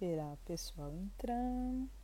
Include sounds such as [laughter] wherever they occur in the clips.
esperar o pessoal entrar.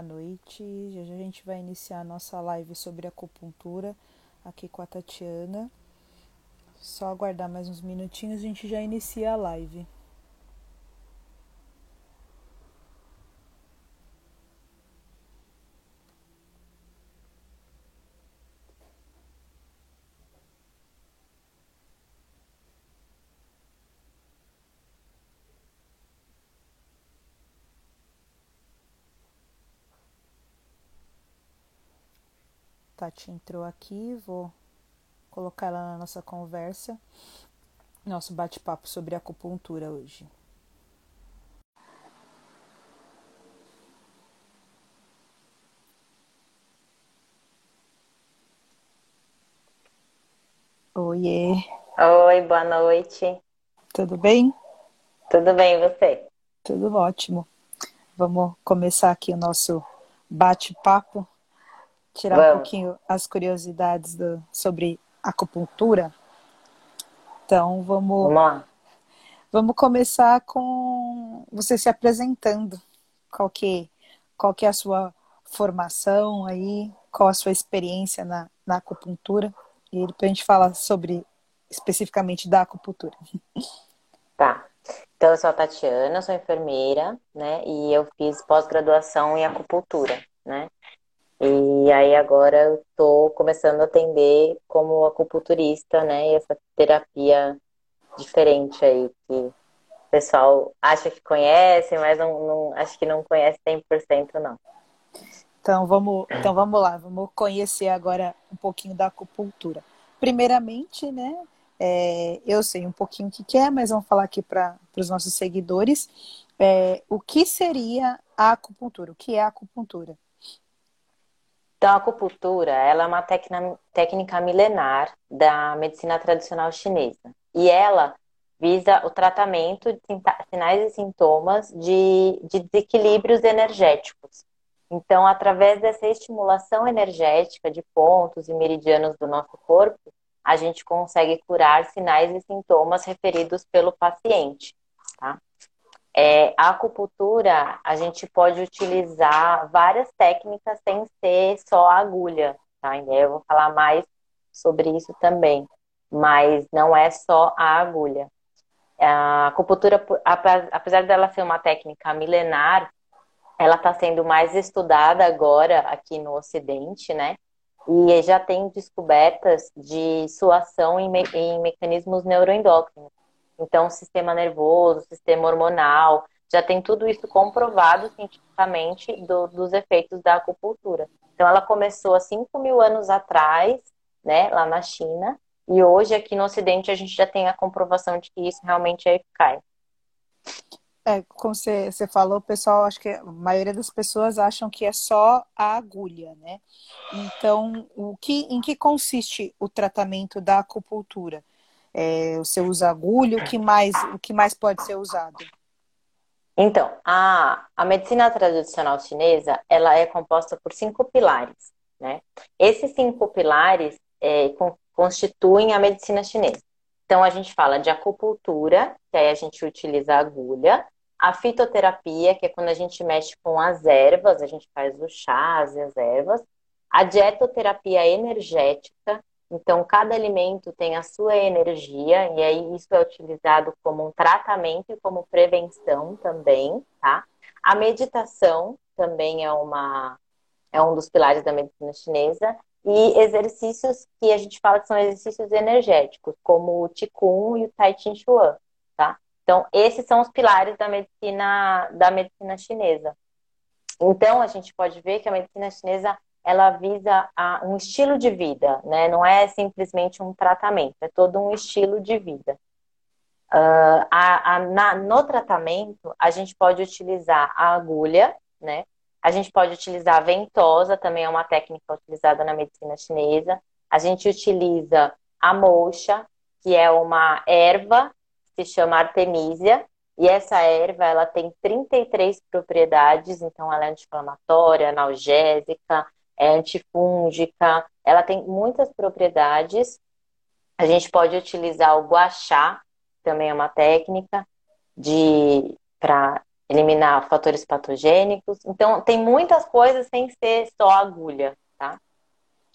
Boa noite. Já a gente vai iniciar a nossa live sobre acupuntura aqui com a Tatiana. Só aguardar mais uns minutinhos, a gente já inicia a live. Tati entrou aqui, vou colocar ela na nossa conversa, nosso bate-papo sobre acupuntura hoje. Oiê. Oi, boa noite. Tudo bem? Tudo bem, e você? Tudo ótimo. Vamos começar aqui o nosso bate-papo tirar Vamos. um pouquinho as curiosidades do, sobre acupuntura. Então vamos, vamos lá. Vamos começar com você se apresentando. Qual que, qual que é a sua formação aí? Qual a sua experiência na, na acupuntura? E depois a gente fala sobre especificamente da acupuntura. Tá. Então, eu sou a Tatiana, sou enfermeira, né? E eu fiz pós-graduação em acupuntura, né? E aí agora eu estou começando a atender como acupunturista, né? E essa terapia diferente aí que o pessoal acha que conhece, mas não, não acho que não conhece 100% não. Então vamos, então vamos lá, vamos conhecer agora um pouquinho da acupuntura. Primeiramente, né? É, eu sei um pouquinho o que é, mas vamos falar aqui para os nossos seguidores. É, o que seria a acupuntura? O que é a acupuntura? Então, a acupuntura ela é uma técnica milenar da medicina tradicional chinesa. E ela visa o tratamento de sinais e sintomas de, de desequilíbrios energéticos. Então, através dessa estimulação energética de pontos e meridianos do nosso corpo, a gente consegue curar sinais e sintomas referidos pelo paciente. Tá? É, a acupuntura, a gente pode utilizar várias técnicas sem ser só agulha, tá? Eu vou falar mais sobre isso também, mas não é só a agulha. A acupuntura, apesar dela ser uma técnica milenar, ela está sendo mais estudada agora aqui no Ocidente, né? E já tem descobertas de sua ação em, me em mecanismos neuroendócrinos. Então, sistema nervoso, sistema hormonal, já tem tudo isso comprovado cientificamente do, dos efeitos da acupuntura. Então, ela começou há 5 mil anos atrás, né, lá na China, e hoje aqui no Ocidente a gente já tem a comprovação de que isso realmente é eficaz. É, como você, você falou, pessoal, acho que a maioria das pessoas acham que é só a agulha, né? Então, o que, em que consiste o tratamento da acupuntura? É, você usa agulha, o que mais, o que mais pode ser usado? Então, a, a medicina tradicional chinesa, ela é composta por cinco pilares, né? Esses cinco pilares é, constituem a medicina chinesa. Então, a gente fala de acupuntura, que aí a gente utiliza agulha, a fitoterapia, que é quando a gente mexe com as ervas, a gente faz os chás e as ervas, a dietoterapia energética, então cada alimento tem a sua energia, e aí isso é utilizado como um tratamento e como prevenção também, tá? A meditação também é uma é um dos pilares da medicina chinesa, e exercícios que a gente fala que são exercícios energéticos, como o Qigong e o Tai Chi Chuan, tá? Então, esses são os pilares da medicina da medicina chinesa. Então, a gente pode ver que a medicina chinesa ela visa a, um estilo de vida, né? Não é simplesmente um tratamento, é todo um estilo de vida. Uh, a, a, na, no tratamento, a gente pode utilizar a agulha, né? A gente pode utilizar a ventosa, também é uma técnica utilizada na medicina chinesa. A gente utiliza a moxa, que é uma erva, se chama artemisia, e essa erva ela tem 33 propriedades, então ela é anti-inflamatória, analgésica, é antifúngica, ela tem muitas propriedades. A gente pode utilizar o guachá, também é uma técnica de para eliminar fatores patogênicos. Então, tem muitas coisas sem ser só agulha, tá?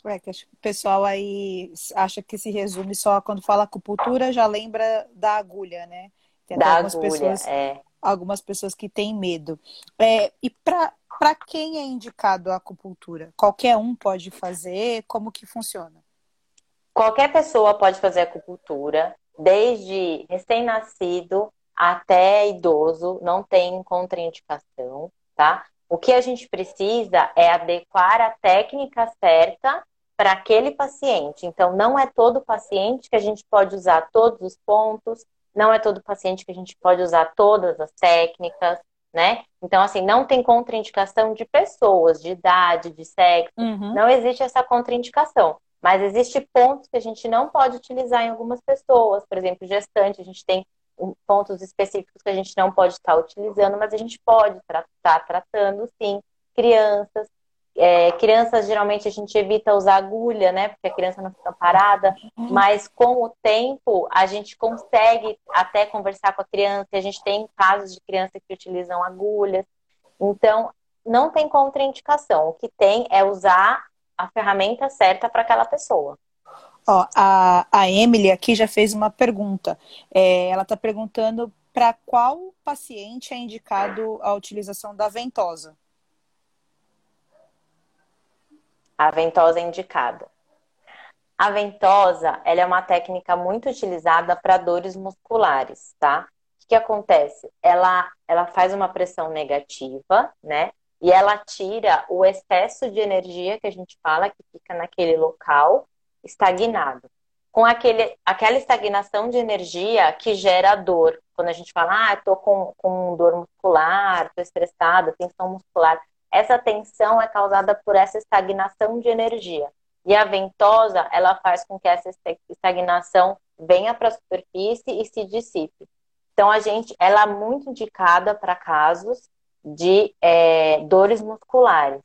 É, que o pessoal aí acha que se resume só quando fala acupuntura, já lembra da agulha, né? Tem da algumas agulha, pessoas, é. Algumas pessoas que têm medo. É, e para quem é indicado a acupuntura? Qualquer um pode fazer? Como que funciona? Qualquer pessoa pode fazer acupuntura, desde recém-nascido até idoso, não tem contraindicação, tá? O que a gente precisa é adequar a técnica certa para aquele paciente. Então, não é todo paciente que a gente pode usar todos os pontos, não é todo paciente que a gente pode usar todas as técnicas, né? Então, assim, não tem contraindicação de pessoas, de idade, de sexo, uhum. não existe essa contraindicação. Mas existe pontos que a gente não pode utilizar em algumas pessoas, por exemplo, gestante, a gente tem pontos específicos que a gente não pode estar utilizando, mas a gente pode estar tá tratando, sim, crianças. É, crianças, geralmente, a gente evita usar agulha, né? Porque a criança não fica parada. Mas com o tempo, a gente consegue até conversar com a criança. E a gente tem casos de crianças que utilizam agulhas. Então, não tem contraindicação. O que tem é usar a ferramenta certa para aquela pessoa. Ó, a, a Emily aqui já fez uma pergunta. É, ela está perguntando para qual paciente é indicado a utilização da ventosa. A ventosa é indicada. A ventosa, ela é uma técnica muito utilizada para dores musculares, tá? O que acontece? Ela, ela faz uma pressão negativa, né? E ela tira o excesso de energia que a gente fala que fica naquele local estagnado. Com aquele, aquela estagnação de energia que gera dor. Quando a gente fala, ah, estou com, com dor muscular, estou estressada, tensão muscular. Essa tensão é causada por essa estagnação de energia. E a ventosa, ela faz com que essa estagnação venha para a superfície e se dissipe. Então, a gente, ela é muito indicada para casos de é, dores musculares.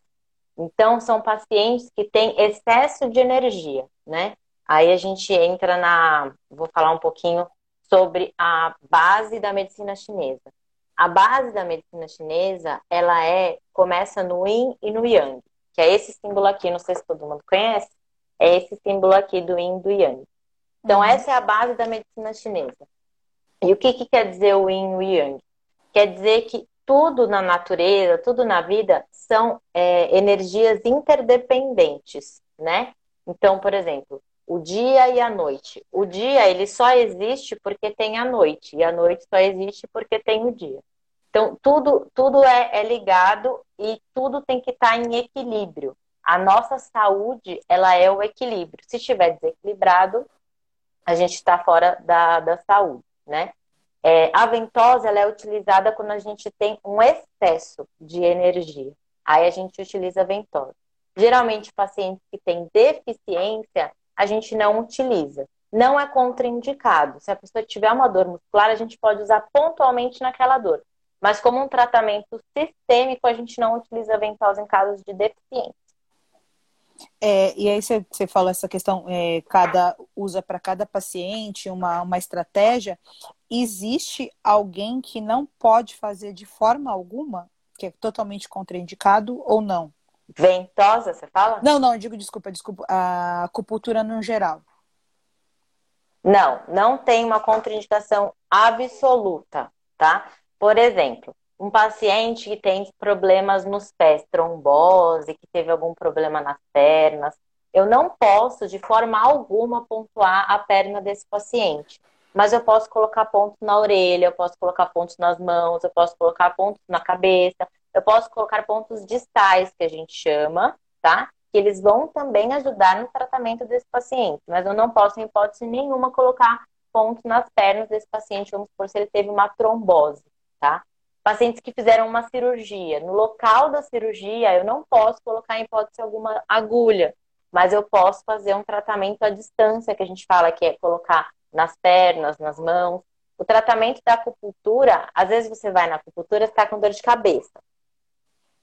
Então, são pacientes que têm excesso de energia, né? Aí a gente entra na. Vou falar um pouquinho sobre a base da medicina chinesa. A base da medicina chinesa, ela é começa no Yin e no Yang, que é esse símbolo aqui, não sei se todo mundo conhece, é esse símbolo aqui do Yin e do Yang. Então, uhum. essa é a base da medicina chinesa. E o que, que quer dizer o Yin e o Yang? Quer dizer que tudo na natureza, tudo na vida são é, energias interdependentes, né? Então, por exemplo, o dia e a noite. O dia ele só existe porque tem a noite e a noite só existe porque tem o dia. Então tudo tudo é, é ligado e tudo tem que estar tá em equilíbrio. A nossa saúde ela é o equilíbrio. Se estiver desequilibrado, a gente está fora da, da saúde, né? É, a ventosa ela é utilizada quando a gente tem um excesso de energia. Aí a gente utiliza a ventosa. Geralmente, pacientes que têm deficiência, a gente não utiliza. Não é contraindicado. Se a pessoa tiver uma dor muscular, a gente pode usar pontualmente naquela dor. Mas como um tratamento sistêmico, a gente não utiliza ventosa em casos de deficiência. É, e aí você, você falou essa questão, é, cada usa para cada paciente uma, uma estratégia. Existe alguém que não pode fazer de forma alguma, que é totalmente contraindicado ou não? Ventosa, você fala? Não, não, eu digo desculpa, desculpa, a acupuntura no geral. Não, não tem uma contraindicação absoluta, tá? Por exemplo, um paciente que tem problemas nos pés, trombose, que teve algum problema nas pernas, eu não posso, de forma alguma, pontuar a perna desse paciente. Mas eu posso colocar pontos na orelha, eu posso colocar pontos nas mãos, eu posso colocar pontos na cabeça, eu posso colocar pontos distais, que a gente chama, tá? Que eles vão também ajudar no tratamento desse paciente. Mas eu não posso, em hipótese nenhuma, colocar pontos nas pernas desse paciente, vamos supor, se ele teve uma trombose, tá? pacientes que fizeram uma cirurgia. No local da cirurgia, eu não posso colocar em hipótese alguma agulha, mas eu posso fazer um tratamento à distância, que a gente fala que é colocar nas pernas, nas mãos. O tratamento da acupuntura, às vezes você vai na acupuntura e está com dor de cabeça.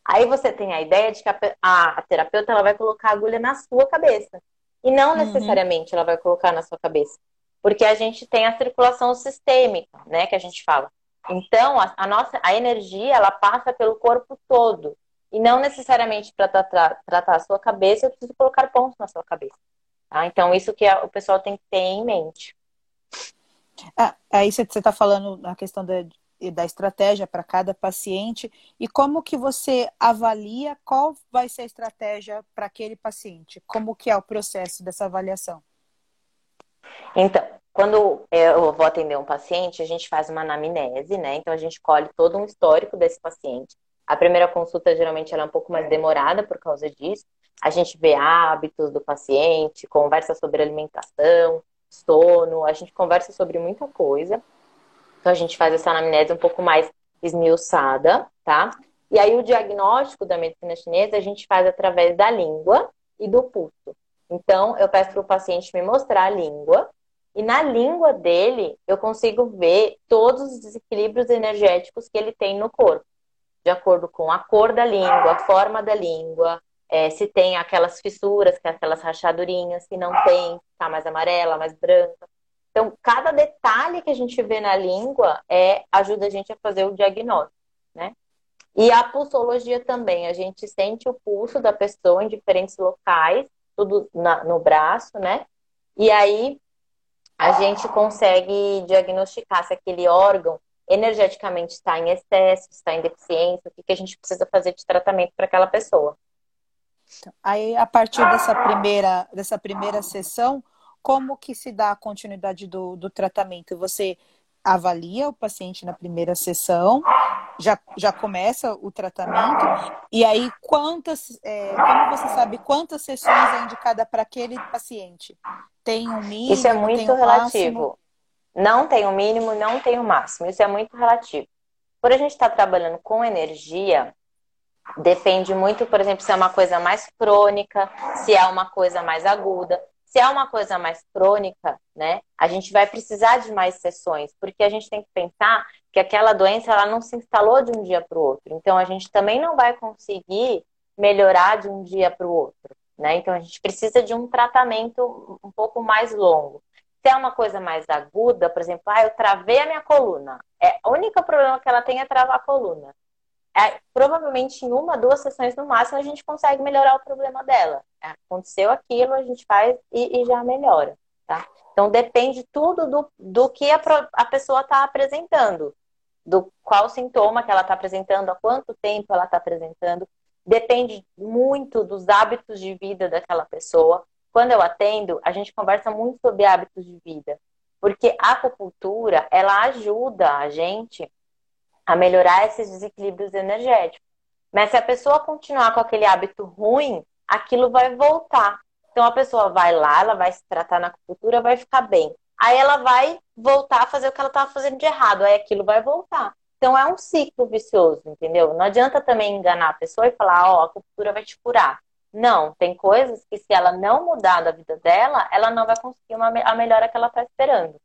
Aí você tem a ideia de que a, a, a terapeuta ela vai colocar a agulha na sua cabeça. E não uhum. necessariamente ela vai colocar na sua cabeça. Porque a gente tem a circulação sistêmica, né? Que a gente fala. Então, a, a, nossa a energia ela passa pelo corpo todo. E não necessariamente para tratar, tratar a sua cabeça, eu preciso colocar pontos na sua cabeça. Tá? Então, isso que a, o pessoal tem que ter em mente. Ah, aí você está falando na questão da, da estratégia para cada paciente. E como que você avalia qual vai ser a estratégia para aquele paciente? Como que é o processo dessa avaliação? Então, quando eu vou atender um paciente, a gente faz uma anamnese, né? Então a gente colhe todo um histórico desse paciente. A primeira consulta geralmente ela é um pouco mais demorada por causa disso. A gente vê hábitos do paciente, conversa sobre alimentação, sono, a gente conversa sobre muita coisa. Então a gente faz essa anamnese um pouco mais esmiuçada, tá? E aí o diagnóstico da medicina chinesa a gente faz através da língua e do pulso. Então eu peço para o paciente me mostrar a língua e na língua dele, eu consigo ver todos os desequilíbrios energéticos que ele tem no corpo, de acordo com a cor da língua, a forma da língua, é, se tem aquelas fissuras, é aquelas rachadurinhas, se não tem, tá mais amarela, mais branca. Então, cada detalhe que a gente vê na língua é ajuda a gente a fazer o diagnóstico, né? E a pulsologia também, a gente sente o pulso da pessoa em diferentes locais, tudo na, no braço, né? E aí a gente consegue diagnosticar se aquele órgão energeticamente está em excesso, está em deficiência, o que, que a gente precisa fazer de tratamento para aquela pessoa. Então, aí, a partir dessa primeira, dessa primeira sessão, como que se dá a continuidade do, do tratamento? Você avalia o paciente na primeira sessão, já, já começa o tratamento, e aí quantas, é, como você sabe quantas sessões é indicada para aquele paciente? Tem um mínimo? Isso é muito um relativo. Máximo? Não tem o um mínimo, não tem o um máximo. Isso é muito relativo. Por a gente estar tá trabalhando com energia, depende muito, por exemplo, se é uma coisa mais crônica, se é uma coisa mais aguda. Se é uma coisa mais crônica, né, a gente vai precisar de mais sessões, porque a gente tem que pensar que aquela doença ela não se instalou de um dia para o outro. Então a gente também não vai conseguir melhorar de um dia para o outro, né? Então a gente precisa de um tratamento um pouco mais longo. Se é uma coisa mais aguda, por exemplo, ah, eu travei a minha coluna. É, o único problema que ela tem é travar a coluna. É, provavelmente em uma, duas sessões no máximo a gente consegue melhorar o problema dela. É, aconteceu aquilo, a gente faz e, e, já melhora, tá? Então depende tudo do, do que a, a pessoa está apresentando, do qual sintoma que ela está apresentando, há quanto tempo ela está apresentando. Depende muito dos hábitos de vida daquela pessoa. Quando eu atendo, a gente conversa muito sobre hábitos de vida, porque a acupuntura ela ajuda a gente a melhorar esses desequilíbrios energéticos. Mas se a pessoa continuar com aquele hábito ruim, aquilo vai voltar. Então a pessoa vai lá, ela vai se tratar na acupuntura, vai ficar bem. Aí ela vai voltar a fazer o que ela estava fazendo de errado, aí aquilo vai voltar. Então é um ciclo vicioso, entendeu? Não adianta também enganar a pessoa e falar, ó, oh, a acupuntura vai te curar. Não, tem coisas que se ela não mudar da vida dela, ela não vai conseguir uma, a melhora que ela está esperando.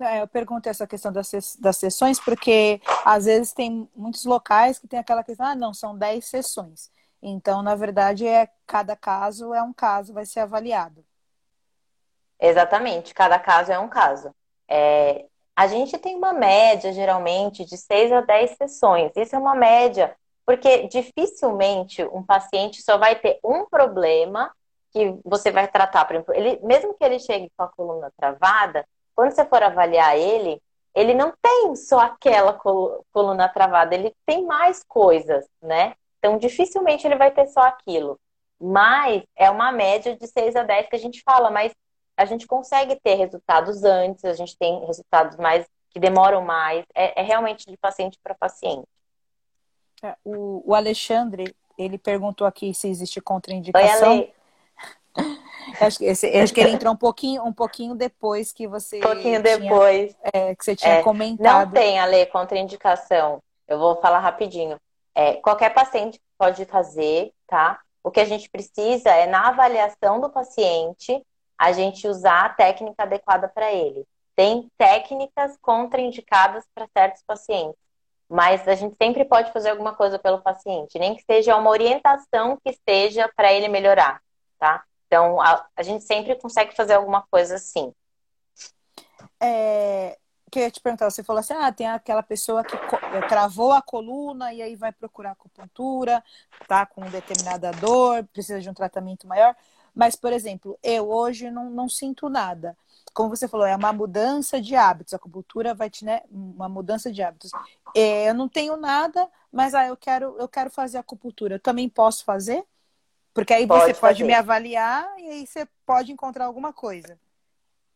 É, eu pergunto essa questão das, das sessões, porque às vezes tem muitos locais que tem aquela questão, ah, não, são 10 sessões. Então, na verdade, é cada caso é um caso, vai ser avaliado. Exatamente, cada caso é um caso. É, a gente tem uma média, geralmente, de 6 a 10 sessões. Isso é uma média, porque dificilmente um paciente só vai ter um problema que você vai tratar. Por exemplo, ele, mesmo que ele chegue com a coluna travada, quando você for avaliar ele, ele não tem só aquela coluna travada, ele tem mais coisas, né? Então, dificilmente ele vai ter só aquilo. Mas é uma média de 6 a 10 que a gente fala, mas a gente consegue ter resultados antes, a gente tem resultados mais que demoram mais. É, é realmente de paciente para paciente. É, o, o, Alexandre, ele perguntou aqui se existe contraindicação. Oi, Ale. [laughs] acho, que esse, acho que ele entrou um pouquinho, um pouquinho depois que você. Um pouquinho tinha, depois. É, que você tinha é, comentado. Não tem, Ale, contraindicação. Eu vou falar rapidinho. É, qualquer paciente pode fazer, tá? O que a gente precisa é, na avaliação do paciente, a gente usar a técnica adequada para ele. Tem técnicas contraindicadas para certos pacientes, mas a gente sempre pode fazer alguma coisa pelo paciente, nem que seja uma orientação que esteja para ele melhorar, tá? Então, a, a, gente sempre consegue fazer alguma coisa assim. É, que eu ia te perguntar, você falou assim, ah, tem aquela pessoa que travou a coluna e aí vai procurar acupuntura, tá com determinada dor, precisa de um tratamento maior. Mas, por exemplo, eu hoje não, não sinto nada. Como você falou, é uma mudança de hábitos. A acupuntura vai te, né? Uma mudança de hábitos. É, eu não tenho nada, mas ah, eu quero, eu quero fazer acupuntura. Eu também posso fazer? Porque aí pode você fazer. pode me avaliar e aí você pode encontrar alguma coisa.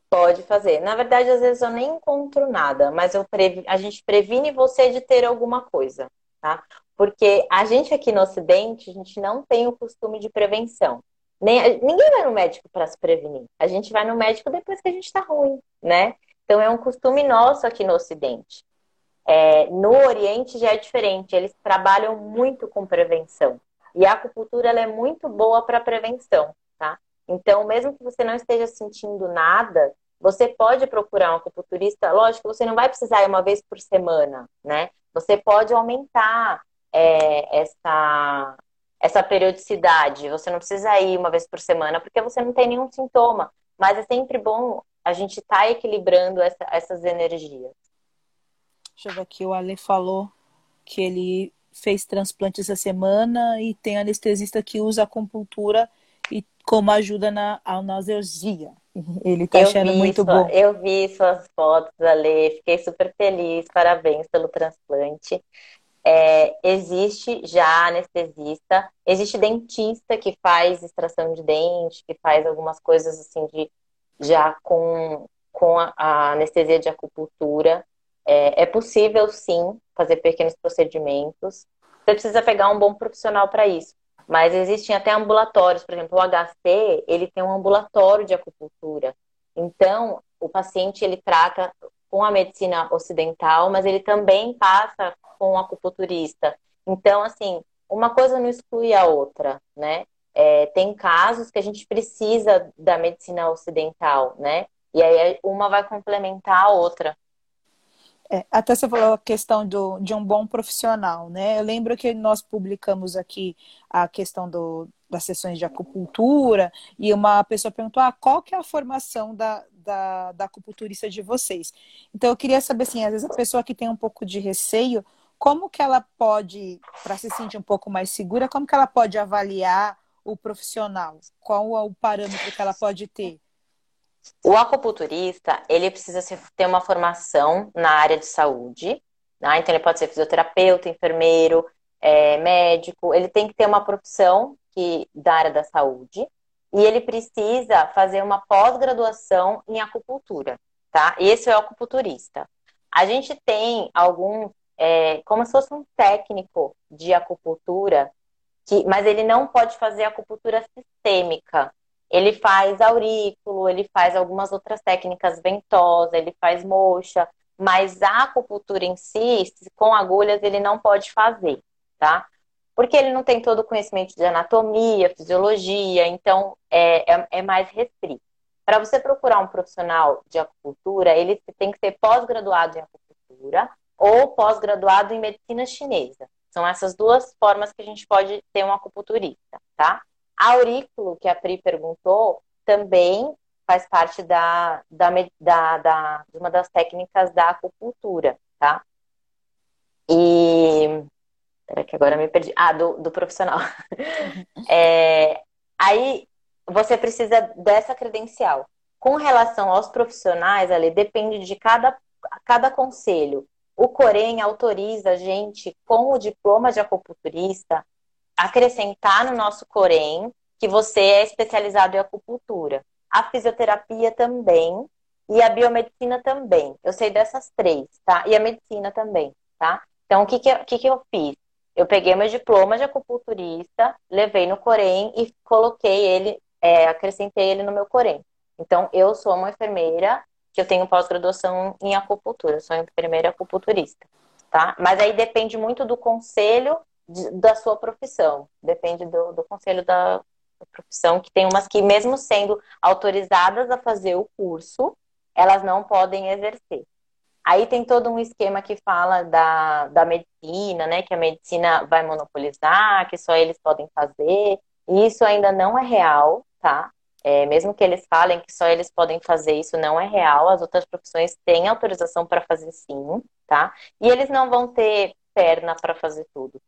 Pode fazer. Na verdade, às vezes eu nem encontro nada, mas eu previ... a gente previne você de ter alguma coisa, tá? Porque a gente aqui no Ocidente, a gente não tem o costume de prevenção. Nem, ninguém vai no médico para se prevenir. A gente vai no médico depois que a gente está ruim, né? Então é um costume nosso aqui no Ocidente. É, no Oriente já é diferente. Eles trabalham muito com prevenção. E a acupuntura ela é muito boa para prevenção, tá? Então, mesmo que você não esteja sentindo nada, você pode procurar um acupunturista. Lógico, você não vai precisar ir uma vez por semana, né? Você pode aumentar é, essa, essa periodicidade. Você não precisa ir uma vez por semana, porque você não tem nenhum sintoma. Mas é sempre bom a gente estar tá equilibrando essa, essas energias. Deixa eu ver aqui, o Ale falou que ele fez transplante essa semana e tem anestesista que usa acupuntura e como ajuda na analgesia. Ele tá eu achando muito sua, bom. Eu vi suas fotos, Ale, fiquei super feliz, parabéns pelo transplante. É, existe já anestesista, existe dentista que faz extração de dente, que faz algumas coisas assim de já com, com a, a anestesia de acupuntura. É, é, possível sim fazer pequenos procedimentos. Você precisa pegar um bom profissional para isso. Mas existem até ambulatórios, por exemplo, o HC, ele tem um ambulatório de acupuntura. Então, o paciente ele trata com a medicina ocidental, mas ele também passa com o acupunturista. Então, assim, uma coisa não exclui a outra, né? É, tem casos que a gente precisa da medicina ocidental, né? E aí uma vai complementar a outra. É, até você falou a questão do, de um bom profissional, né? Eu lembro que nós publicamos aqui a questão do, das sessões de acupuntura e uma pessoa perguntou, ah, qual que é a formação da, da, da acupunturista de vocês. Então, eu queria saber, assim, às vezes a pessoa que tem um pouco de receio, como que ela pode, para se sentir um pouco mais segura, como que ela pode avaliar o profissional? Qual é o parâmetro que ela pode ter? O acupunturista, ele precisa ter uma formação na área de saúde, né? então ele pode ser fisioterapeuta, enfermeiro, é, médico, ele tem que ter uma profissão que, da área da saúde, e ele precisa fazer uma pós-graduação em acupuntura, tá? Esse é o acupunturista. A gente tem alguns, é, como se fosse um técnico de acupuntura, que, mas ele não pode fazer acupuntura sistêmica. Ele faz aurículo, ele faz algumas outras técnicas ventosa, ele faz moxa, mas a acupuntura em si, com agulhas, ele não pode fazer, tá? porque ele não tem todo o conhecimento de anatomia, fisiologia, então é, é, é mais restrito. Para você procurar um profissional de acupuntura, ele tem que ser pós-graduado em acupuntura ou pós-graduado em medicina chinesa. São essas duas formas que a gente pode ter um acupunturista, tá? Aurículo, que a Pri perguntou, também faz parte da, da, da, da, de uma das técnicas da acupuntura, tá? E. Peraí, que agora me perdi. Ah, do, do profissional. [laughs] é, aí você precisa dessa credencial. Com relação aos profissionais, ali depende de cada, cada conselho. O Corém autoriza a gente, com o diploma de acupunturista, acrescentar no nosso Corém que você é especializado em acupuntura. A fisioterapia também e a biomedicina também. Eu sei dessas três, tá? E a medicina também, tá? Então, o que, que, que, que eu fiz? Eu peguei meu diploma de acupunturista, levei no Corém e coloquei ele, é, acrescentei ele no meu Corém. Então, eu sou uma enfermeira que eu tenho pós-graduação em acupuntura, sou enfermeira acupunturista, tá? Mas aí depende muito do conselho da sua profissão, depende do, do conselho da, da profissão, que tem umas que, mesmo sendo autorizadas a fazer o curso, elas não podem exercer. Aí tem todo um esquema que fala da, da medicina, né? Que a medicina vai monopolizar, que só eles podem fazer. E isso ainda não é real, tá? É, mesmo que eles falem que só eles podem fazer isso, não é real. As outras profissões têm autorização para fazer sim, tá? E eles não vão ter perna para fazer tudo.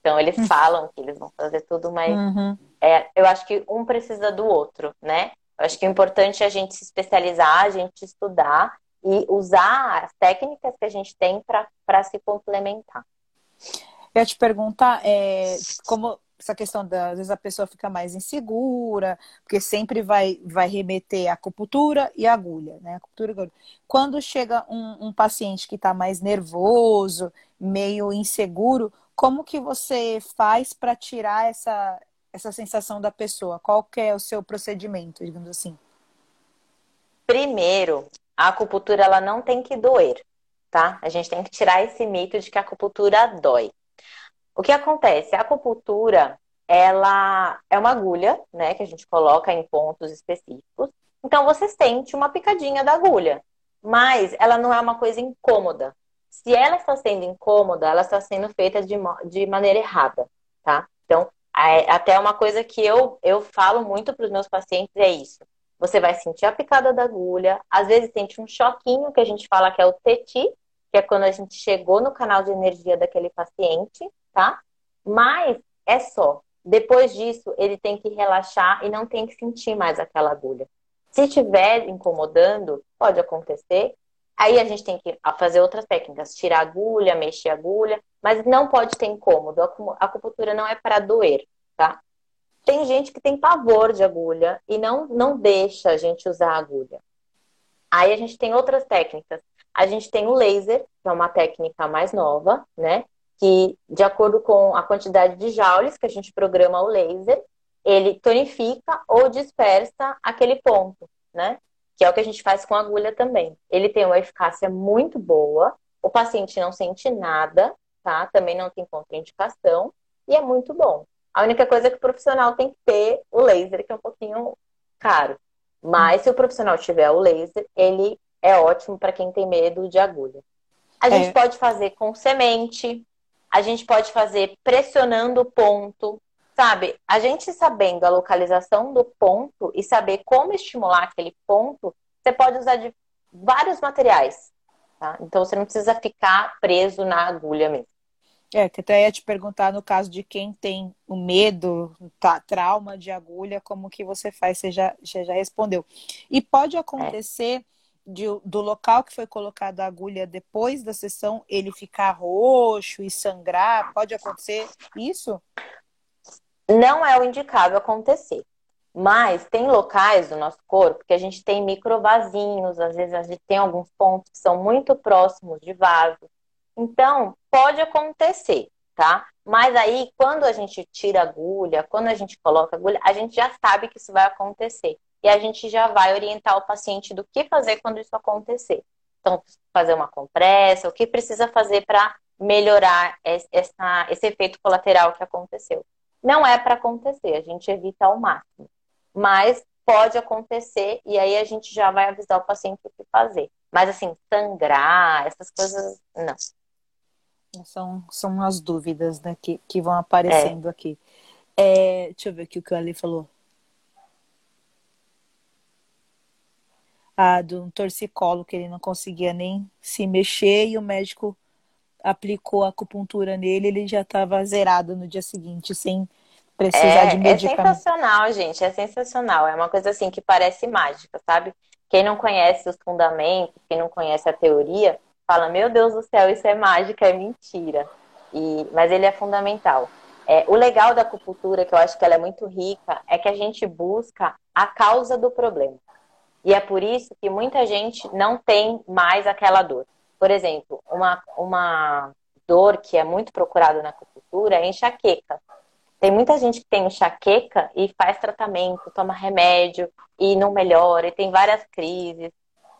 Então, eles hum. falam que eles vão fazer tudo, mas uhum. é, eu acho que um precisa do outro, né? Eu acho que o importante é a gente se especializar, a gente estudar e usar as técnicas que a gente tem para se complementar. Eu ia te perguntar, é, como essa questão da, às vezes a pessoa fica mais insegura, porque sempre vai, vai remeter a acupuntura e a agulha, né? Acupuntura e agulha. Quando chega um, um paciente que está mais nervoso, meio inseguro, como que você faz para tirar essa, essa sensação da pessoa? Qual que é o seu procedimento, digamos assim? Primeiro, a acupuntura ela não tem que doer, tá? A gente tem que tirar esse mito de que a acupuntura dói. O que acontece? A acupuntura, ela é uma agulha, né, que a gente coloca em pontos específicos. Então você sente uma picadinha da agulha, mas ela não é uma coisa incômoda. Se ela está sendo incômoda, ela está sendo feita de, de maneira errada, tá? Então, até uma coisa que eu, eu falo muito para os meus pacientes é isso. Você vai sentir a picada da agulha, às vezes sente um choquinho, que a gente fala que é o TETI, que é quando a gente chegou no canal de energia daquele paciente, tá? Mas é só. Depois disso, ele tem que relaxar e não tem que sentir mais aquela agulha. Se estiver incomodando, pode acontecer. Aí a gente tem que fazer outras técnicas, tirar agulha, mexer agulha, mas não pode ter incômodo. A acupuntura não é para doer, tá? Tem gente que tem pavor de agulha e não, não deixa a gente usar a agulha. Aí a gente tem outras técnicas. A gente tem o laser, que é uma técnica mais nova, né? Que, de acordo com a quantidade de joules que a gente programa o laser, ele tonifica ou dispersa aquele ponto, né? Que é o que a gente faz com a agulha também. Ele tem uma eficácia muito boa, o paciente não sente nada, tá? Também não tem contraindicação e é muito bom. A única coisa é que o profissional tem que ter o laser, que é um pouquinho caro. Mas se o profissional tiver o laser, ele é ótimo para quem tem medo de agulha. A é. gente pode fazer com semente, a gente pode fazer pressionando o ponto, sabe? A gente sabendo a localização do ponto e saber como estimular aquele ponto, você pode usar de vários materiais, tá? Então você não precisa ficar preso na agulha mesmo. É, que até ia te perguntar no caso de quem tem o medo, tá, trauma de agulha, como que você faz? Você já, já, já respondeu. E pode acontecer é de, do local que foi colocada a agulha depois da sessão ele ficar roxo e sangrar? Pode acontecer isso? Não é o indicado acontecer. Mas tem locais do nosso corpo que a gente tem microvasinhos, às vezes a gente tem alguns pontos que são muito próximos de vasos. Então, pode acontecer, tá? Mas aí, quando a gente tira a agulha, quando a gente coloca a agulha, a gente já sabe que isso vai acontecer e a gente já vai orientar o paciente do que fazer quando isso acontecer. Então, fazer uma compressa, o que precisa fazer para melhorar essa, esse efeito colateral que aconteceu. Não é para acontecer, a gente evita ao máximo. Mas pode acontecer e aí a gente já vai avisar o paciente o que fazer. Mas assim, sangrar, essas coisas, não. São, são as dúvidas né, que, que vão aparecendo é. aqui. É, deixa eu ver o que o Kelly falou. Ah, de um torcicolo que ele não conseguia nem se mexer e o médico aplicou a acupuntura nele, ele já estava zerado no dia seguinte, sem precisar é, de medicamento. É sensacional, gente, é sensacional. É uma coisa assim que parece mágica, sabe? Quem não conhece os fundamentos, quem não conhece a teoria, fala, meu Deus do céu, isso é mágica, é mentira. E, mas ele é fundamental. É, o legal da acupuntura, que eu acho que ela é muito rica, é que a gente busca a causa do problema. E é por isso que muita gente não tem mais aquela dor. Por exemplo, uma, uma dor que é muito procurada na acupuntura é enxaqueca. Tem muita gente que tem enxaqueca e faz tratamento, toma remédio e não melhora, e tem várias crises.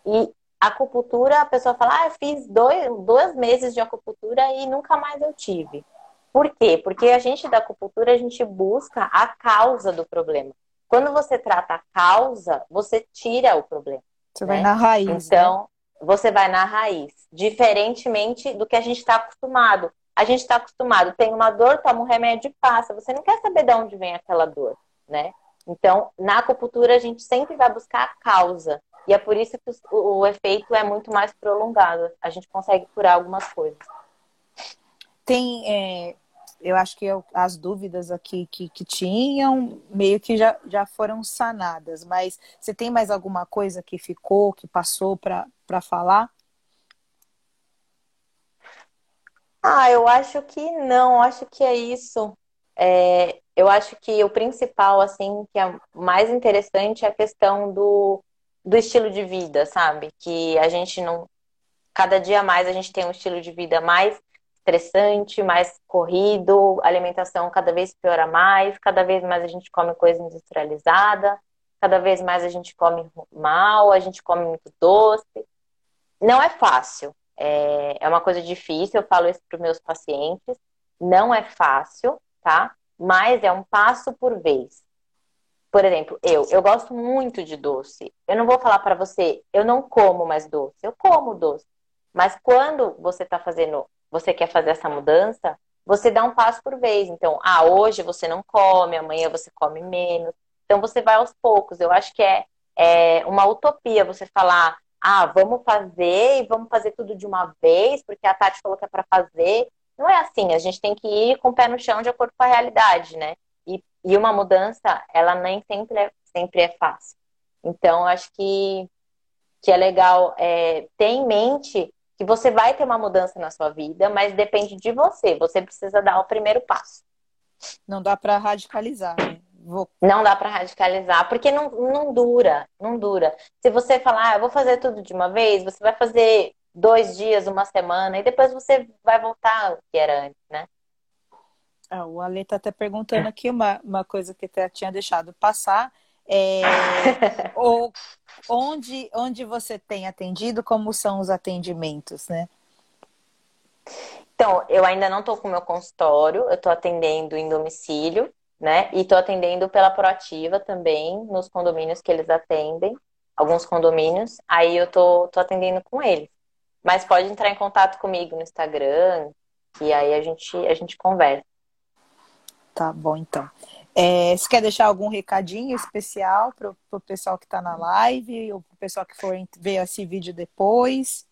E a acupuntura, a pessoa fala, ah, eu fiz dois, dois meses de acupuntura e nunca mais eu tive. Por quê? Porque a gente da acupuntura, a gente busca a causa do problema. Quando você trata a causa, você tira o problema. Você né? vai na raiz. Né? Então? Você vai na raiz. Diferentemente do que a gente está acostumado. A gente está acostumado, tem uma dor, toma um remédio e passa. Você não quer saber de onde vem aquela dor, né? Então, na acupuntura, a gente sempre vai buscar a causa. E é por isso que o, efeito é muito mais prolongado. A gente consegue curar algumas coisas. Tem, é, eu acho que eu, as dúvidas aqui que, que tinham meio que já, já foram sanadas, mas você tem mais alguma coisa que ficou, que passou para falar? Ah, eu acho que não, acho que é isso. É, eu acho que o principal, assim, que é mais interessante é a questão do, do estilo de vida, sabe? Que a gente não. Cada dia mais a gente tem um estilo de vida mais estressante, mais corrido, alimentação cada vez piora mais, cada vez mais a gente come coisa industrializada, cada vez mais a gente come mal, a gente come muito doce. Não é fácil, é, é uma coisa difícil, eu falo isso para os meus pacientes. Não é fácil, tá? Mas é um passo por vez. Por exemplo, eu, eu gosto muito de doce. Eu não vou falar para você, eu não como mais doce. Eu como doce. Mas quando você está fazendo, você quer fazer essa mudança, você dá um passo por vez. Então, ah, hoje você não come, amanhã você come menos. Então você vai aos poucos. Eu acho que é, é uma utopia você falar, ah, vamos fazer e vamos fazer tudo de uma vez, porque a Tati falou que é para fazer. Não é assim, a gente tem que ir com o pé no chão de acordo com a realidade, né? E, e uma mudança, ela nem sempre é, sempre é fácil. Então, acho que, que é legal é, ter em mente que você vai ter uma mudança na sua vida, mas depende de você. Você precisa dar o primeiro passo. Não dá para radicalizar, né? Vou... Não dá para radicalizar, porque não, não dura, não dura. Se você falar, ah, eu vou fazer tudo de uma vez, você vai fazer dois dias, uma semana, e depois você vai voltar ao que era antes, né? Ah, o Ale tá até perguntando aqui uma, uma coisa que até tinha deixado passar. É, [laughs] ou, onde, onde você tem atendido, como são os atendimentos, né? Então, eu ainda não estou com o meu consultório, eu estou atendendo em domicílio, né? E estou atendendo pela Proativa também, nos condomínios que eles atendem, alguns condomínios. Aí eu tô, tô atendendo com eles. Mas pode entrar em contato comigo no Instagram, e aí a gente, a gente conversa. Tá bom, então. É, você quer deixar algum recadinho especial para o pessoal que está na live ou para o pessoal que for ver esse vídeo depois?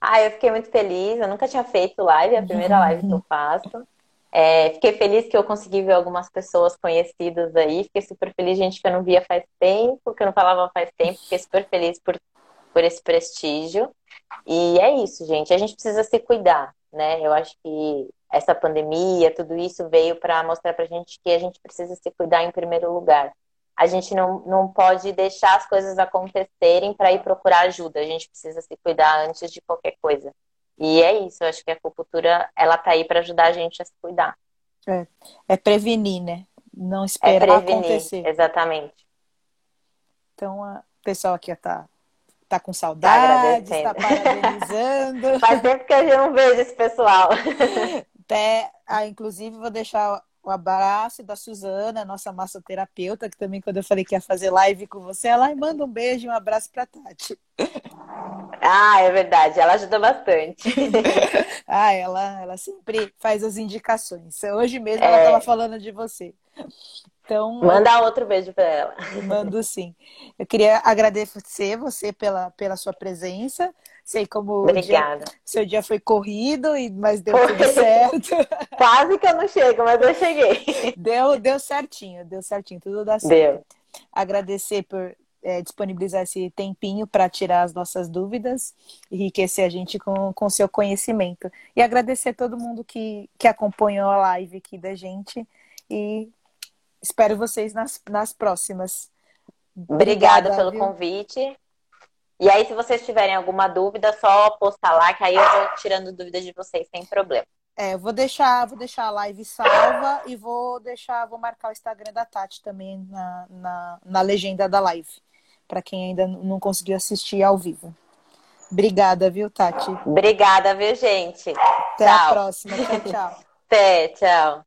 Ah, eu fiquei muito feliz. Eu nunca tinha feito live, é a primeira live que eu faço. É, fiquei feliz que eu consegui ver algumas pessoas conhecidas aí. Fiquei super feliz, gente que eu não via faz tempo, que eu não falava faz tempo. Fiquei super feliz por, por esse prestígio. E é isso, gente. A gente precisa se cuidar, né? Eu acho que essa pandemia, tudo isso veio para mostrar pra gente que a gente precisa se cuidar em primeiro lugar. A gente não, não pode deixar as coisas acontecerem para ir procurar ajuda. A gente precisa se cuidar antes de qualquer coisa. E é isso, eu acho que a acupuntura, ela tá aí para ajudar a gente a se cuidar. É, é prevenir, né? Não esperar é prevenir, acontecer. Exatamente. Então, o pessoal aqui tá, tá com saudade, tá, está parabenizando. [laughs] Faz tempo que eu não vejo esse pessoal. [laughs] Até, ah, inclusive, vou deixar Um abraço da Suzana, nossa massoterapeuta, que também, quando eu falei que ia fazer live com você, ela manda um beijo e um abraço pra Tati. [laughs] Ah, é verdade, ela ajuda bastante. [laughs] ah, ela, ela sempre faz as indicações. Hoje mesmo é... ela estava falando de você. Então, Manda outro beijo para ela. Mando sim. Eu queria agradecer você pela, pela sua presença. Sei como Obrigada. Dia, seu dia foi corrido, mas deu tudo certo. [laughs] Quase que eu não chego, mas eu cheguei. Deu, deu certinho, deu certinho, tudo dá certo. Deu. Agradecer por é, disponibilizar esse tempinho para tirar as nossas dúvidas, enriquecer a gente com, com seu conhecimento. E agradecer a todo mundo que, que acompanhou a live aqui da gente. E Espero vocês nas, nas próximas. Obrigada, Obrigada pelo viu? convite. E aí, se vocês tiverem alguma dúvida, só postar lá, que aí eu vou tirando dúvidas de vocês sem problema. É, eu vou deixar, vou deixar a live salva e vou deixar, vou marcar o Instagram da Tati também na, na, na legenda da live, para quem ainda não conseguiu assistir ao vivo. Obrigada, viu, Tati? Obrigada, viu, gente? Até tchau. a próxima. Tchau, tchau. Até, tchau.